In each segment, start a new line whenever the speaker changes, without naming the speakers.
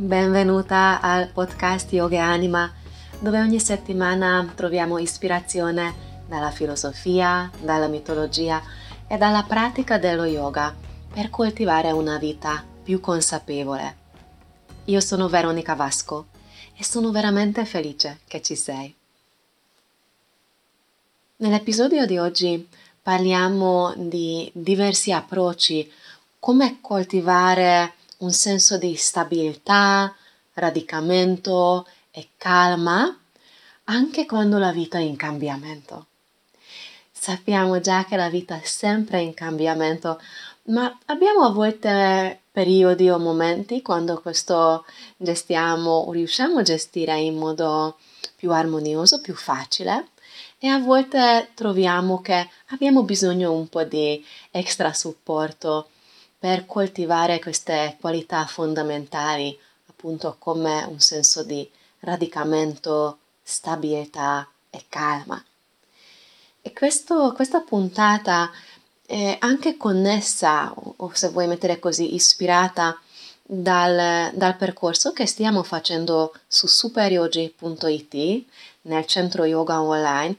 Benvenuta al podcast Yoga Anima, dove ogni settimana troviamo ispirazione dalla filosofia, dalla mitologia e dalla pratica dello yoga per coltivare una vita più consapevole. Io sono Veronica Vasco e sono veramente felice che ci sei. Nell'episodio di oggi parliamo di diversi approcci, come coltivare un senso di stabilità, radicamento e calma anche quando la vita è in cambiamento. Sappiamo già che la vita è sempre in cambiamento, ma abbiamo a volte periodi o momenti quando questo gestiamo o riusciamo a gestire in modo più armonioso, più facile e a volte troviamo che abbiamo bisogno un po' di extra supporto per coltivare queste qualità fondamentali, appunto come un senso di radicamento, stabilità e calma. E questo, questa puntata è anche connessa, o se vuoi mettere così, ispirata dal, dal percorso che stiamo facendo su superyogi.it nel centro yoga online,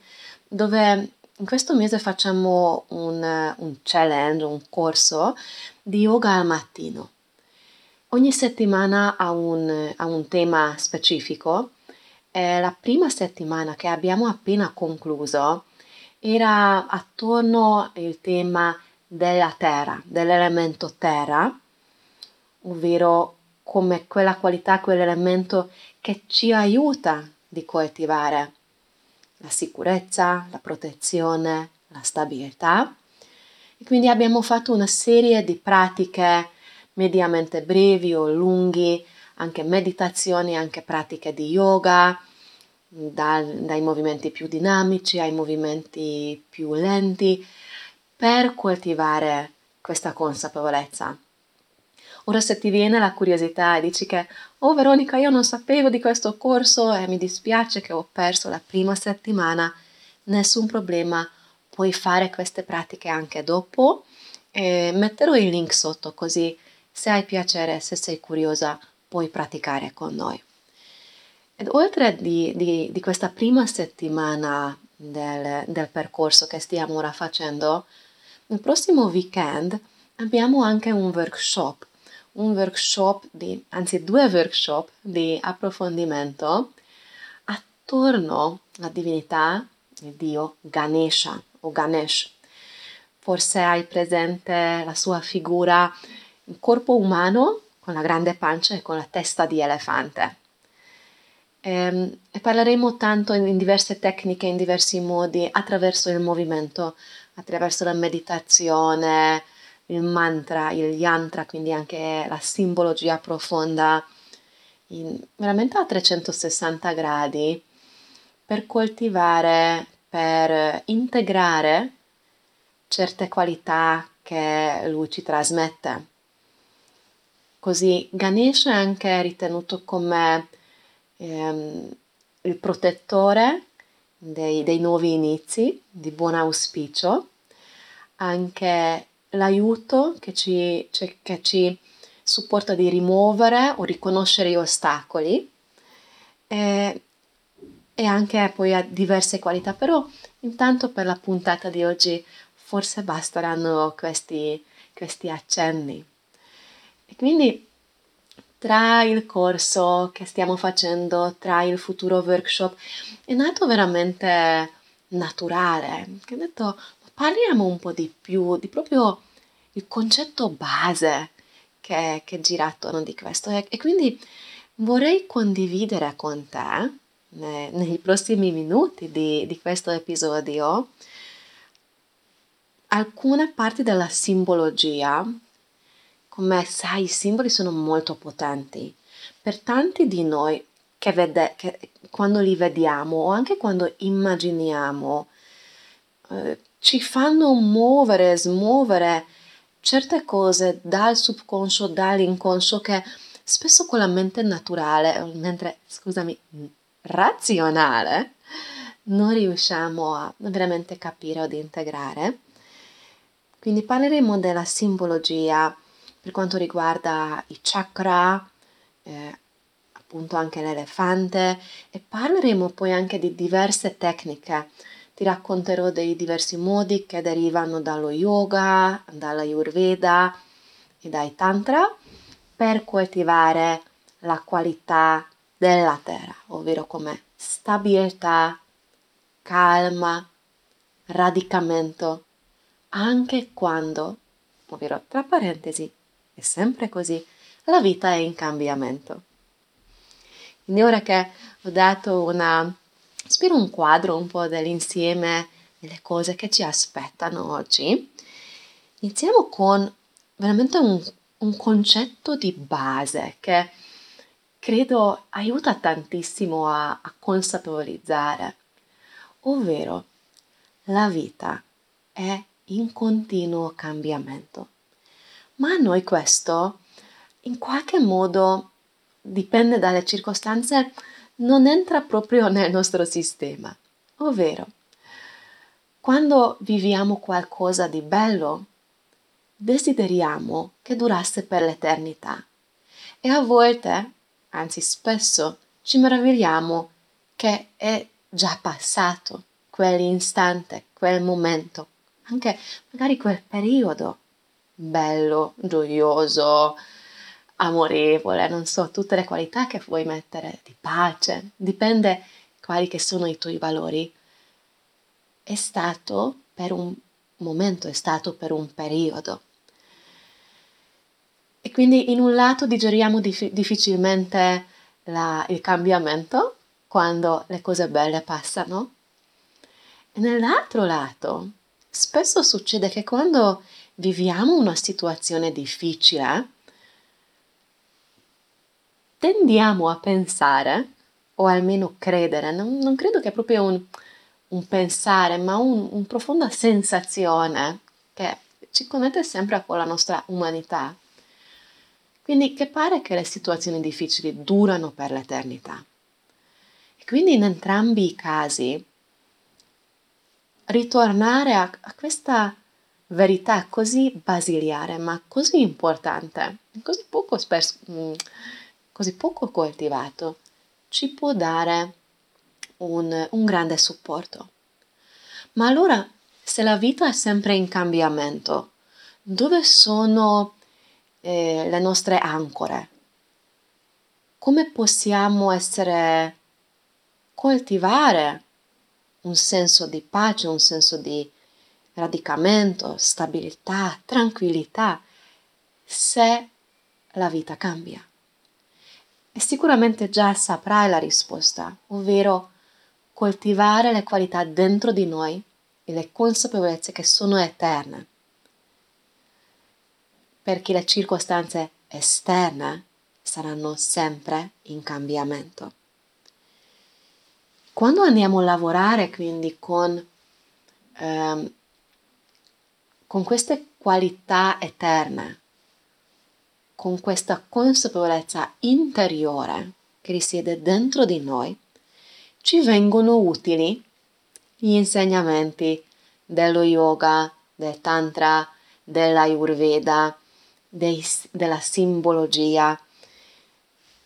dove in questo mese facciamo un, un challenge, un corso di yoga al mattino. Ogni settimana ha un, ha un tema specifico. Eh, la prima settimana che abbiamo appena concluso era attorno al tema della terra, dell'elemento terra, ovvero come quella qualità, quell'elemento che ci aiuta di coltivare la sicurezza, la protezione, la stabilità. E quindi abbiamo fatto una serie di pratiche mediamente brevi o lunghi, anche meditazioni, anche pratiche di yoga, dal, dai movimenti più dinamici ai movimenti più lenti, per coltivare questa consapevolezza. Ora se ti viene la curiosità e dici che, oh Veronica, io non sapevo di questo corso e mi dispiace che ho perso la prima settimana, nessun problema, puoi fare queste pratiche anche dopo. E metterò il link sotto così se hai piacere, se sei curiosa, puoi praticare con noi. Ed oltre di, di, di questa prima settimana del, del percorso che stiamo ora facendo, il prossimo weekend abbiamo anche un workshop un workshop di, anzi due workshop di approfondimento attorno alla divinità, il dio Ganesha o Ganesh. Forse hai presente la sua figura, il corpo umano con la grande pancia e con la testa di elefante. E, ehm, e parleremo tanto in, in diverse tecniche, in diversi modi, attraverso il movimento, attraverso la meditazione, il mantra, il yantra, quindi anche la simbologia profonda, in, veramente a 360 gradi, per coltivare, per integrare certe qualità che lui ci trasmette. Così Ganesha è anche ritenuto come ehm, il protettore dei, dei nuovi inizi, di buon auspicio, anche l'aiuto che ci, cioè, che ci supporta di rimuovere o riconoscere gli ostacoli e, e anche poi ha diverse qualità, però intanto per la puntata di oggi forse basteranno questi, questi accenni. E quindi tra il corso che stiamo facendo, tra il futuro workshop, è nato veramente naturale. Che ho detto, parliamo un po' di più di proprio il concetto base che, che gira attorno di questo e, e quindi vorrei condividere con te ne, nei prossimi minuti di, di questo episodio alcune parti della simbologia. Come sai, i simboli sono molto potenti. Per tanti di noi che, vede, che quando li vediamo o anche quando immaginiamo, eh, ci fanno muovere, smuovere certe cose dal subconscio, dall'inconscio che spesso con la mente naturale, mentre, scusami, razionale, non riusciamo a veramente capire o ad integrare. Quindi parleremo della simbologia per quanto riguarda i chakra, eh, appunto anche l'elefante e parleremo poi anche di diverse tecniche. Ti racconterò dei diversi modi che derivano dallo yoga, dalla Ayurveda e dai Tantra per coltivare la qualità della terra, ovvero come stabilità, calma, radicamento, anche quando, ovvero tra parentesi, è sempre così, la vita è in cambiamento. Quindi ora che ho dato una, spero un quadro un po' dell'insieme delle cose che ci aspettano oggi, iniziamo con veramente un, un concetto di base che credo aiuta tantissimo a, a consapevolizzare, ovvero la vita è in continuo cambiamento. Ma a noi questo in qualche modo dipende dalle circostanze, non entra proprio nel nostro sistema. Ovvero, quando viviamo qualcosa di bello, desideriamo che durasse per l'eternità. E a volte, anzi spesso, ci meravigliamo che è già passato quell'istante, quel momento, anche magari quel periodo bello, gioioso, amorevole, non so, tutte le qualità che vuoi mettere, di pace, dipende quali che sono i tuoi valori. È stato per un momento, è stato per un periodo. E quindi in un lato digeriamo dif- difficilmente la, il cambiamento quando le cose belle passano. E nell'altro lato, spesso succede che quando viviamo una situazione difficile, tendiamo a pensare, o almeno credere, non, non credo che è proprio un, un pensare, ma un, un profonda sensazione che ci connette sempre con la nostra umanità. Quindi che pare che le situazioni difficili durano per l'eternità. E quindi in entrambi i casi ritornare a, a questa verità così basiliare, ma così importante, così poco, spers- mm, così poco coltivato, ci può dare un, un grande supporto. Ma allora, se la vita è sempre in cambiamento, dove sono eh, le nostre ancore? Come possiamo essere coltivare un senso di pace, un senso di radicamento, stabilità, tranquillità, se la vita cambia. E sicuramente già saprai la risposta, ovvero coltivare le qualità dentro di noi e le consapevolezze che sono eterne. Perché le circostanze esterne saranno sempre in cambiamento. Quando andiamo a lavorare quindi con ehm, con queste qualità eterne, con questa consapevolezza interiore che risiede dentro di noi, ci vengono utili gli insegnamenti dello yoga, del tantra, dell'ayurveda, dei, della simbologia.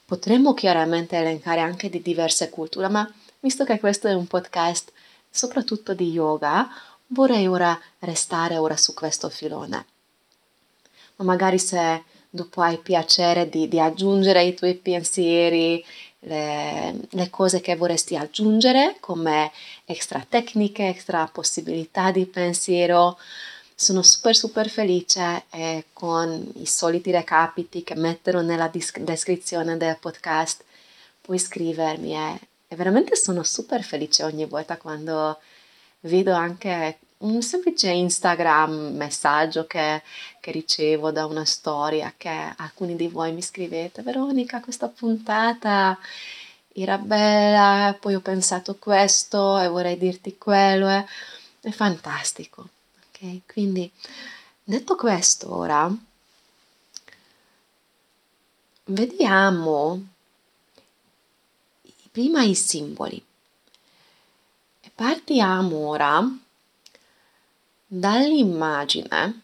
Potremmo chiaramente elencare anche di diverse culture, ma visto che questo è un podcast soprattutto di yoga, vorrei ora restare ora su questo filone. Ma magari se dopo hai piacere di, di aggiungere i tuoi pensieri, le, le, cose che vorresti aggiungere come extra tecniche, extra possibilità di pensiero. Sono super super felice e con i soliti recapiti che metterò nella dis- descrizione del podcast. Puoi scrivermi e, e veramente sono super felice ogni volta quando vedo anche un semplice Instagram messaggio che, che, ricevo da una storia che alcuni di voi mi scrivete, Veronica, questa puntata era bella, poi ho pensato questo e vorrei dirti quello, è, è fantastico. Quindi detto questo ora, vediamo prima i simboli. E partiamo ora dall'immagine,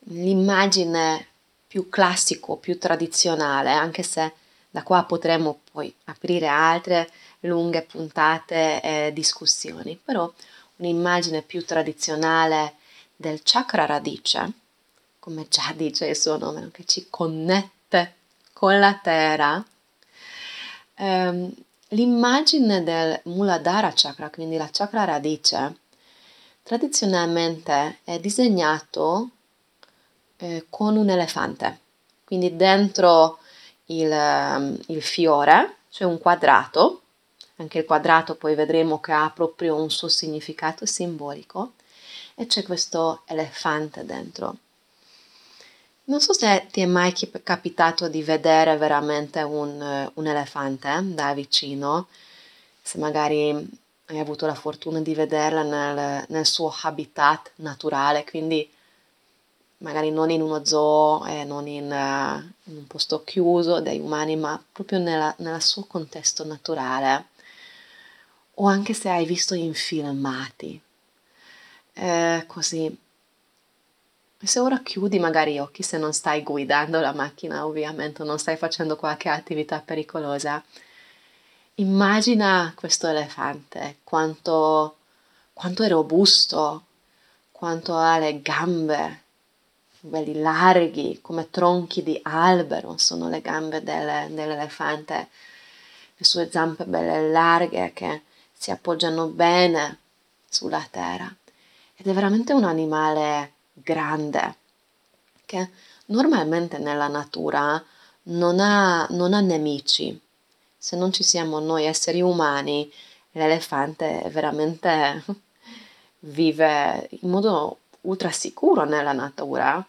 l'immagine più classico, più tradizionale, anche se Da qua potremo poi aprire altre lunghe puntate e discussioni, però un'immagine più tradizionale del chakra radice, come già dice il suo nome, che ci connette con la terra, ehm, l'immagine del Muladhara chakra, quindi la chakra radice, tradizionalmente è disegnato eh, con un elefante, quindi dentro il, ehm, il fiore c'è un quadrato. Anche il quadrato poi vedremo che ha proprio un suo significato simbolico e c'è questo elefante dentro. Non so se ti è mai capitato di vedere veramente un, un elefante da vicino, se magari hai avuto la fortuna di vederla nel, nel suo habitat naturale, quindi magari non in uno zoo e non in, uh, in un posto chiuso dai umani, ma proprio nel suo contesto naturale o anche se hai visto in filmati. Eh, così. Se ora chiudi magari gli occhi se non stai guidando la macchina, ovviamente non stai facendo qualche attività pericolosa. Immagina questo elefante, quanto, quanto è robusto, quanto ha le gambe, belli larghi, come tronchi di albero sono le gambe del, dell'elefante, le sue zampe belle larghe che si appoggiano bene sulla terra. Ed è veramente un animale grande che normalmente nella natura non ha, non ha nemici. Se non ci siamo noi esseri umani, l'elefante veramente vive in modo ultra sicuro nella natura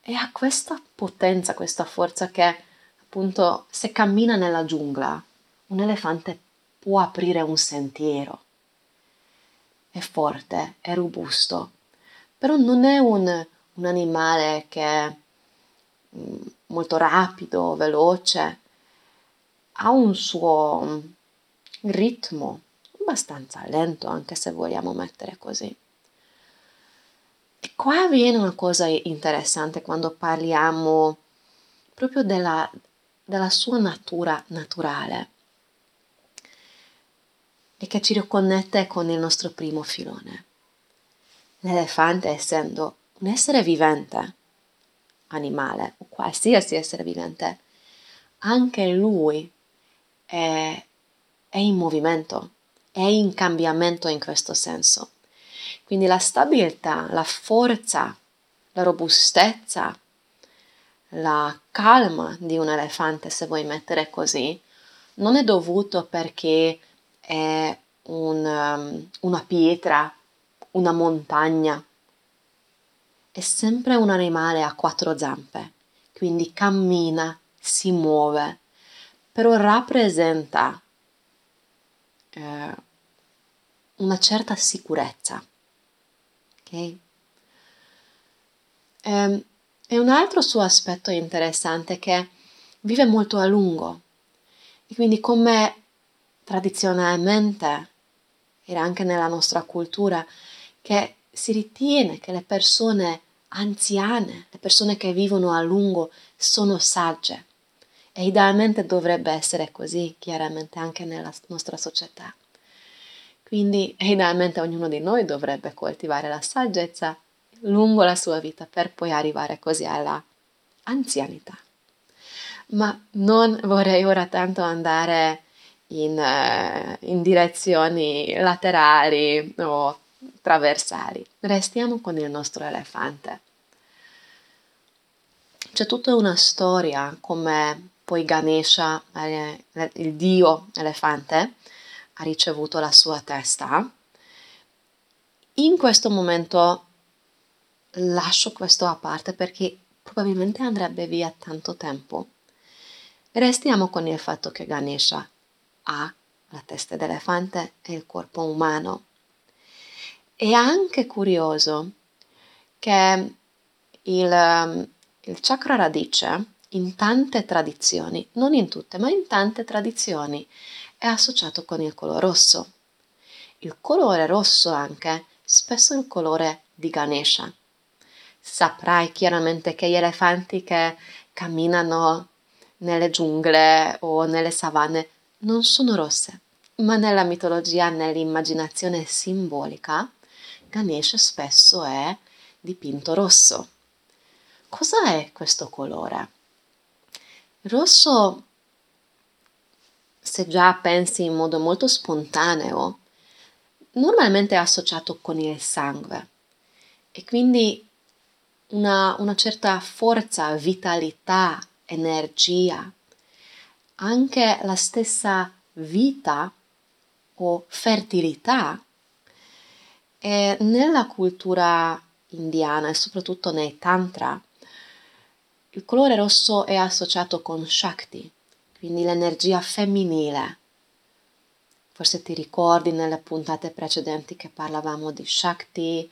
e ha questa potenza, questa forza che appunto se cammina nella giungla, un elefante può aprire un sentiero. È forte, è robusto, però non è un, un animale che è mm, molto rapido, veloce, ha un suo ritmo abbastanza lento, anche se vogliamo mettere così. E qua viene una cosa interessante quando parliamo proprio della, della sua natura naturale e che ci riconnette con il nostro primo filone. L'elefante essendo un essere vivente, animale o qualsiasi essere vivente, anche lui è, è in movimento, è in cambiamento in questo senso. Quindi la stabilità, la forza, la robustezza, la calma di un elefante, se vuoi mettere così, non è dovuto perché è un, um, una pietra, una montagna. È sempre un animale a quattro zampe, quindi cammina, si muove, però rappresenta eh, una certa sicurezza. Okay? Eh, e un altro suo aspetto interessante è che vive molto a lungo e quindi come tradizionalmente, era anche nella nostra cultura, che si ritiene che le persone anziane, le persone che vivono a lungo, sono sagge. E idealmente dovrebbe essere così, chiaramente, anche nella nostra società. Quindi idealmente ognuno di noi dovrebbe coltivare la saggezza lungo la sua vita per poi arrivare così alla anzianità. Ma non vorrei ora tanto andare in, eh, in direzioni laterali o traversali. Restiamo con il nostro elefante. C'è tutta una storia come poi Ganesha, eh, il dio elefante, ha ricevuto la sua testa. In questo momento lascio questo a parte perché probabilmente andrebbe via tanto tempo. Restiamo con il fatto che Ganesha ha la testa d'elefante e il corpo umano. È anche curioso che il, il chakra radice in tante tradizioni, non in tutte, ma in tante tradizioni, è associato con il colore rosso. Il colore rosso anche spesso il colore di Ganesha. Saprai chiaramente che gli elefanti che camminano nelle giungle o nelle savane non sono rosse, ma nella mitologia, nell'immaginazione simbolica, Ganesha spesso è dipinto rosso. Cosa è questo colore? rosso, se già pensi in modo molto spontaneo, normalmente è associato con il sangue e quindi una, una certa forza, vitalità, energia, anche la stessa vita o fertilità. E nella cultura indiana e soprattutto nei tantra, il colore rosso è associato con Shakti, quindi l'energia femminile. Forse ti ricordi nelle puntate precedenti che parlavamo di Shakti,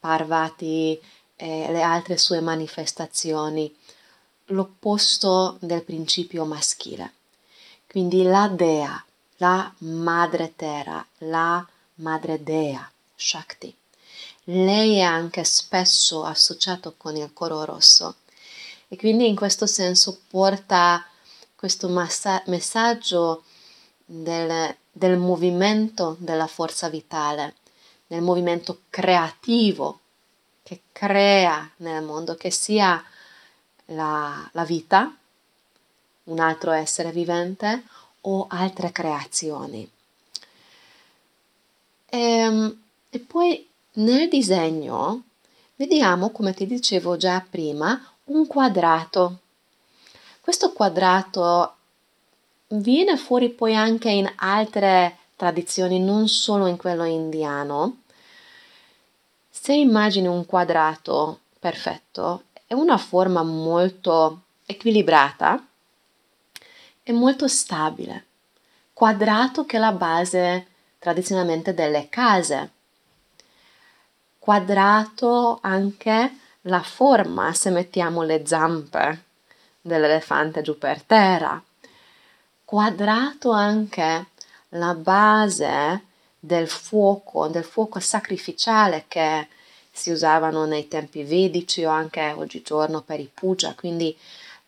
Parvati e le altre sue manifestazioni, l'opposto del principio maschile. Quindi la dea, la madre terra, la madre dea, Shakti. Lei è anche spesso associato con il coro rosso e quindi in questo senso porta questo massa- messaggio del, del movimento della forza vitale, del movimento creativo che crea nel mondo, che sia la, la vita, un altro essere vivente o altre creazioni. E, ehm, e poi nel disegno vediamo, come ti dicevo già prima, un quadrato. Questo quadrato viene fuori poi anche in altre tradizioni, non solo in quello indiano. Se immagini un quadrato perfetto, è una forma molto equilibrata e molto stabile. Quadrato che è la base tradizionalmente delle case. Quadrato anche la forma se mettiamo le zampe dell'elefante giù per terra. Quadrato anche la base del fuoco, del fuoco sacrificiale che si usavano nei tempi vedici o anche oggigiorno per i puja, quindi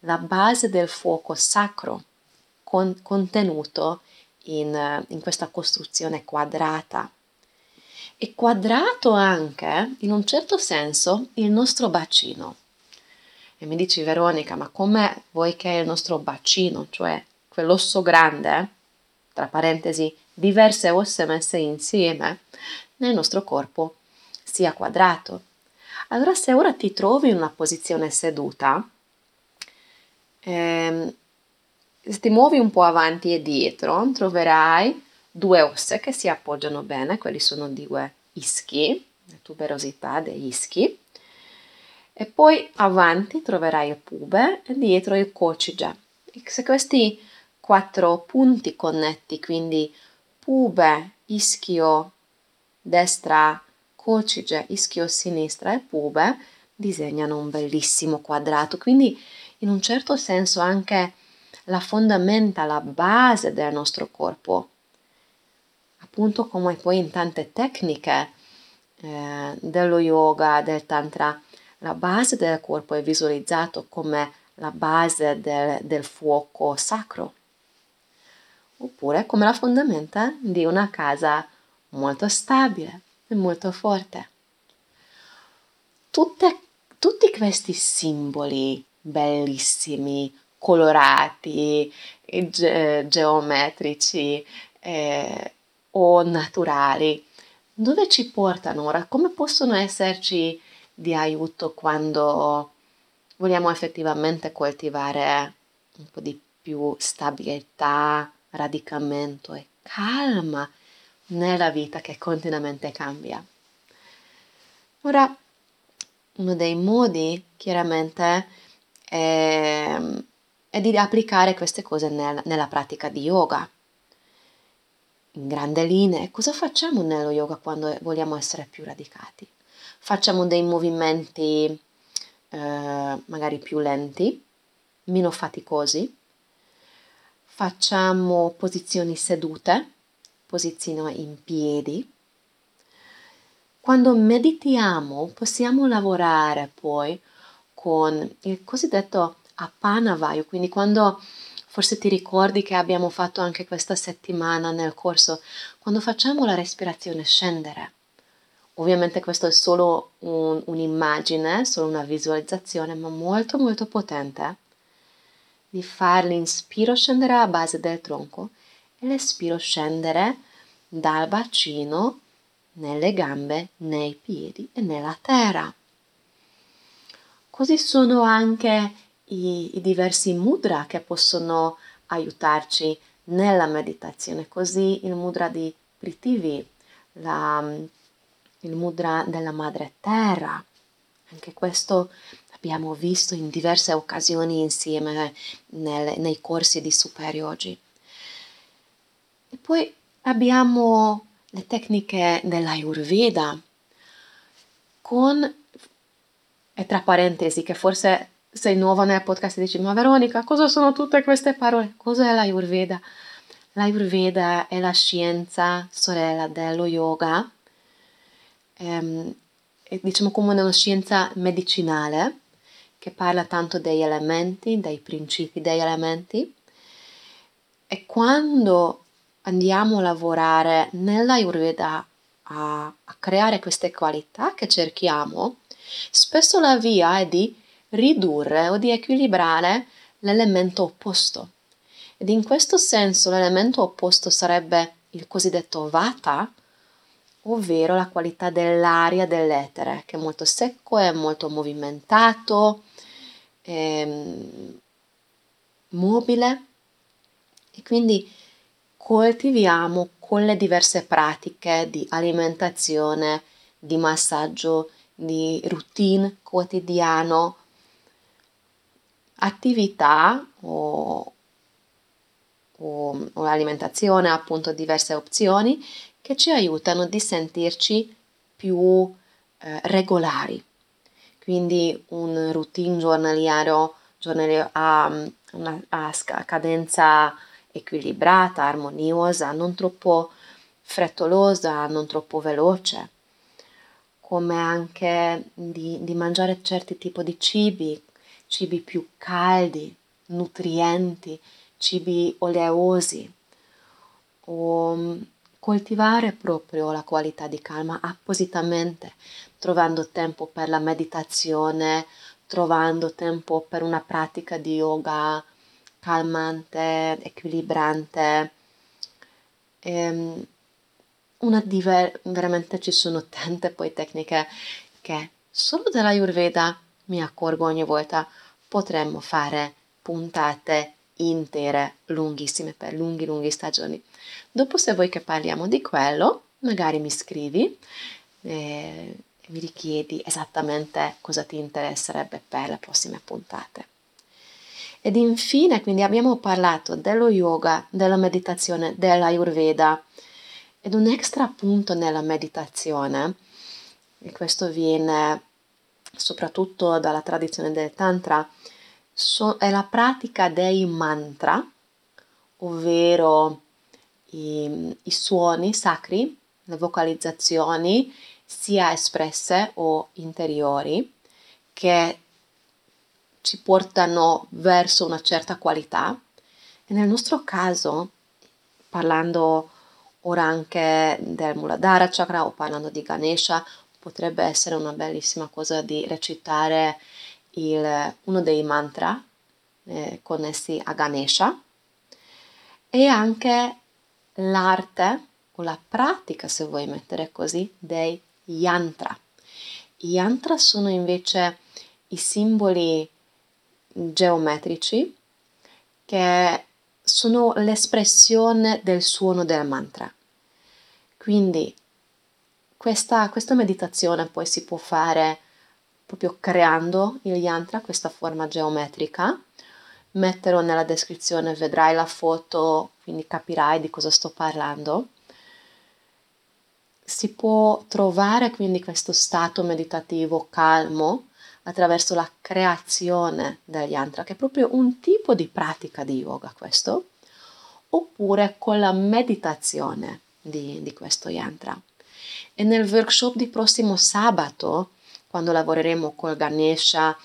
la base del fuoco sacro con, contenuto in, in questa costruzione quadrata e quadrato anche, in un certo senso, il nostro bacino. E mi dici Veronica, ma come vuoi che il nostro bacino, cioè quell'osso grande, tra parentesi, diverse ossa messe insieme, nel nostro corpo sia quadrato? Allora se ora ti trovi in una posizione seduta, ehm, se ti muovi un po' avanti e dietro, troverai due ossa che si appoggiano bene, quelli sono due ischi, la tuberosità degli ischi, e poi avanti troverai il pube e dietro il cocige. Se questi quattro punti connetti, quindi pube, ischio destra, cocige, ischio sinistra e pube, disegnano un bellissimo quadrato. Quindi in un certo senso anche la fondamenta, la base del nostro corpo appunto come poi in tante tecniche eh, dello yoga, del tantra, la base del corpo è visualizzato come la base del, del fuoco sacro, oppure come la fondamenta di una casa molto stabile e molto forte. Tutte, tutti questi simboli bellissimi, colorati, ge- geometrici, eh, o naturali, dove ci portano ora? Come possono esserci di aiuto quando vogliamo effettivamente coltivare un po' di più stabilità, radicamento e calma nella vita che continuamente cambia? Ora, uno dei modi chiaramente è, è di applicare queste cose nel, nella pratica di yoga in grandi linee, cosa facciamo nello yoga quando vogliamo essere più radicati? Facciamo dei movimenti eh, magari più lenti, meno faticosi, facciamo posizioni sedute, posizioni in piedi. Quando meditiamo possiamo lavorare poi con il cosiddetto a Panavayu, quindi quando forse ti ricordi che abbiamo fatto anche questa settimana nel corso, quando facciamo la respirazione scendere. Ovviamente questo è solo un, un'immagine, solo una visualizzazione, ma molto molto potente di fare l'inspiro scendere alla base del tronco e l'espiro scendere dal bacino nelle gambe, nei piedi e nella terra. Così sono anche i, i diversi mudra che possono aiutarci nella meditazione. Così il mudra di Pritivi, la, il mudra della madre terra. Anche questo abbiamo visto in diverse occasioni insieme nel, nei corsi di Super Yogi. E poi abbiamo le tecniche dell'Ayurveda con, e tra parentesi, che forse sei nuova nel podcast e dici, ma Veronica, cosa sono tutte queste parole? Cos'è l'Ayurveda? L'Ayurveda è la scienza sorella dello yoga, ehm, è, diciamo come una scienza medicinale che parla tanto degli elementi, dei principi degli elementi. E quando andiamo a lavorare nell'Ayurveda a, a creare queste qualità che cerchiamo, spesso la via è di ridurre o di equilibrare l'elemento opposto. Ed in questo senso l'elemento opposto sarebbe il cosiddetto vata, ovvero la qualità dell'aria dell'etere, che è molto secco, è molto movimentato, ehm, mobile e quindi coltiviamo con le diverse pratiche di alimentazione, di massaggio, di routine quotidiano, attività o, o, l'alimentazione, appunto diverse opzioni che ci aiutano di sentirci più eh, regolari. Quindi un routine giornaliero, giornaliero ha una a cadenza equilibrata, armoniosa, non troppo frettolosa, non troppo veloce, come anche di, di mangiare certi tipi di cibi cibi più caldi, nutrienti, cibi oleosi o mm, coltivare proprio la qualità di calma appositamente, trovando tempo per la meditazione, trovando tempo per una pratica di yoga calmante, equilibrante. Ehm, una diver- veramente ci sono tante poi tecniche che solo della Ayurveda mi accorgo ogni volta, potremmo fare puntate intere, lunghissime, per lunghi, lunghi stagioni. Dopo, se vuoi che parliamo di quello, magari mi scrivi e mi richiedi esattamente cosa ti interesserebbe per le prossime puntate. Ed infine, quindi abbiamo parlato dello yoga, della meditazione, dell'ayurveda ed un extra punto nella meditazione, e questo viene soprattutto dalla tradizione del Tantra, so, è la pratica dei mantra, ovvero i, i suoni sacri, le vocalizzazioni sia espresse o interiori che ci portano verso una certa qualità. E nel nostro caso, parlando ora anche del Muladhara Chakra o parlando di Ganesha potrebbe essere una bellissima cosa di recitare il, uno dei mantra eh, connessi a Ganesha e anche l'arte o la pratica, se vuoi mettere così, dei yantra. I yantra sono invece i simboli geometrici che sono l'espressione del suono del mantra. Quindi questa, questa meditazione poi si può fare proprio creando il yantra, questa forma geometrica. Metterò nella descrizione, vedrai la foto, quindi capirai di cosa sto parlando. Si può trovare quindi questo stato meditativo calmo attraverso la creazione del yantra, che è proprio un tipo di pratica di yoga questo, oppure con la meditazione di, di questo yantra. E nel workshop di prossimo sabato, quando lavoreremo col Ganesha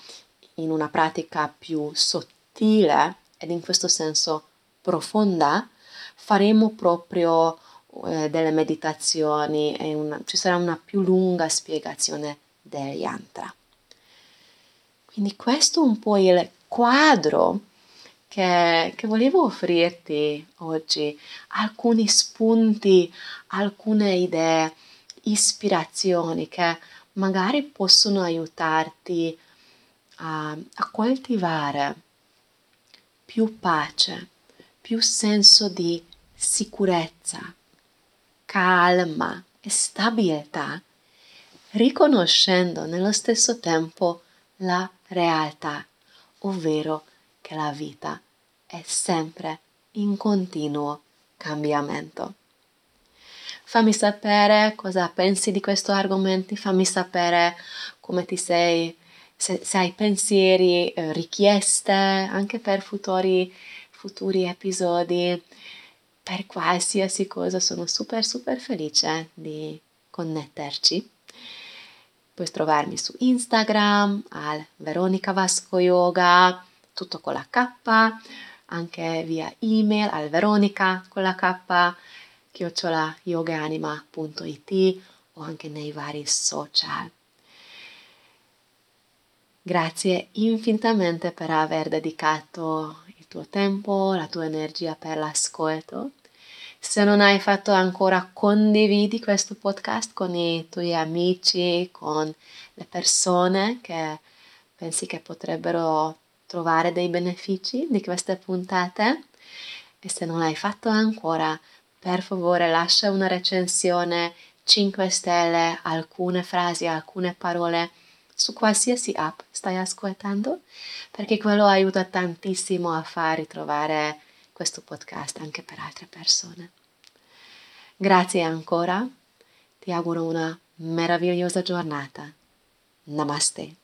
in una pratica più sottile ed in questo senso profonda, faremo proprio eh, delle meditazioni e una, ci sarà una più lunga spiegazione degli yantra. Quindi questo è un po' il quadro che, che volevo offrirti oggi, alcuni spunti, alcune idee, ispirazioni che magari possono aiutarti a, a coltivare più pace, più senso di sicurezza, calma e stabilità, riconoscendo nello stesso tempo la realtà, ovvero che la vita è sempre in continuo cambiamento. Fammi sapere cosa pensi di questo argomento, fammi sapere come ti sei, se, se hai pensieri, eh, richieste anche per futuri, futuri episodi, per qualsiasi cosa sono super super felice di connetterci. Puoi trovarmi su Instagram al Veronica Vasco Yoga, tutto con la K, anche via email al Veronica con la K, chiocciolayogaanima.it o anche nei vari social. Grazie infinitamente per aver dedicato il tuo tempo, la tua energia per l'ascolto se non hai fatto ancora, condividi questo podcast con i tuoi amici, con le persone che pensi che potrebbero trovare dei benefici di queste puntate. E se non l'hai fatto ancora, per favore lascia una recensione 5 stelle, alcune frasi, alcune parole su qualsiasi app stai ascoltando, perché quello aiuta tantissimo a far ritrovare questo podcast anche per altre persone. Grazie ancora, ti auguro una meravigliosa giornata. Namaste.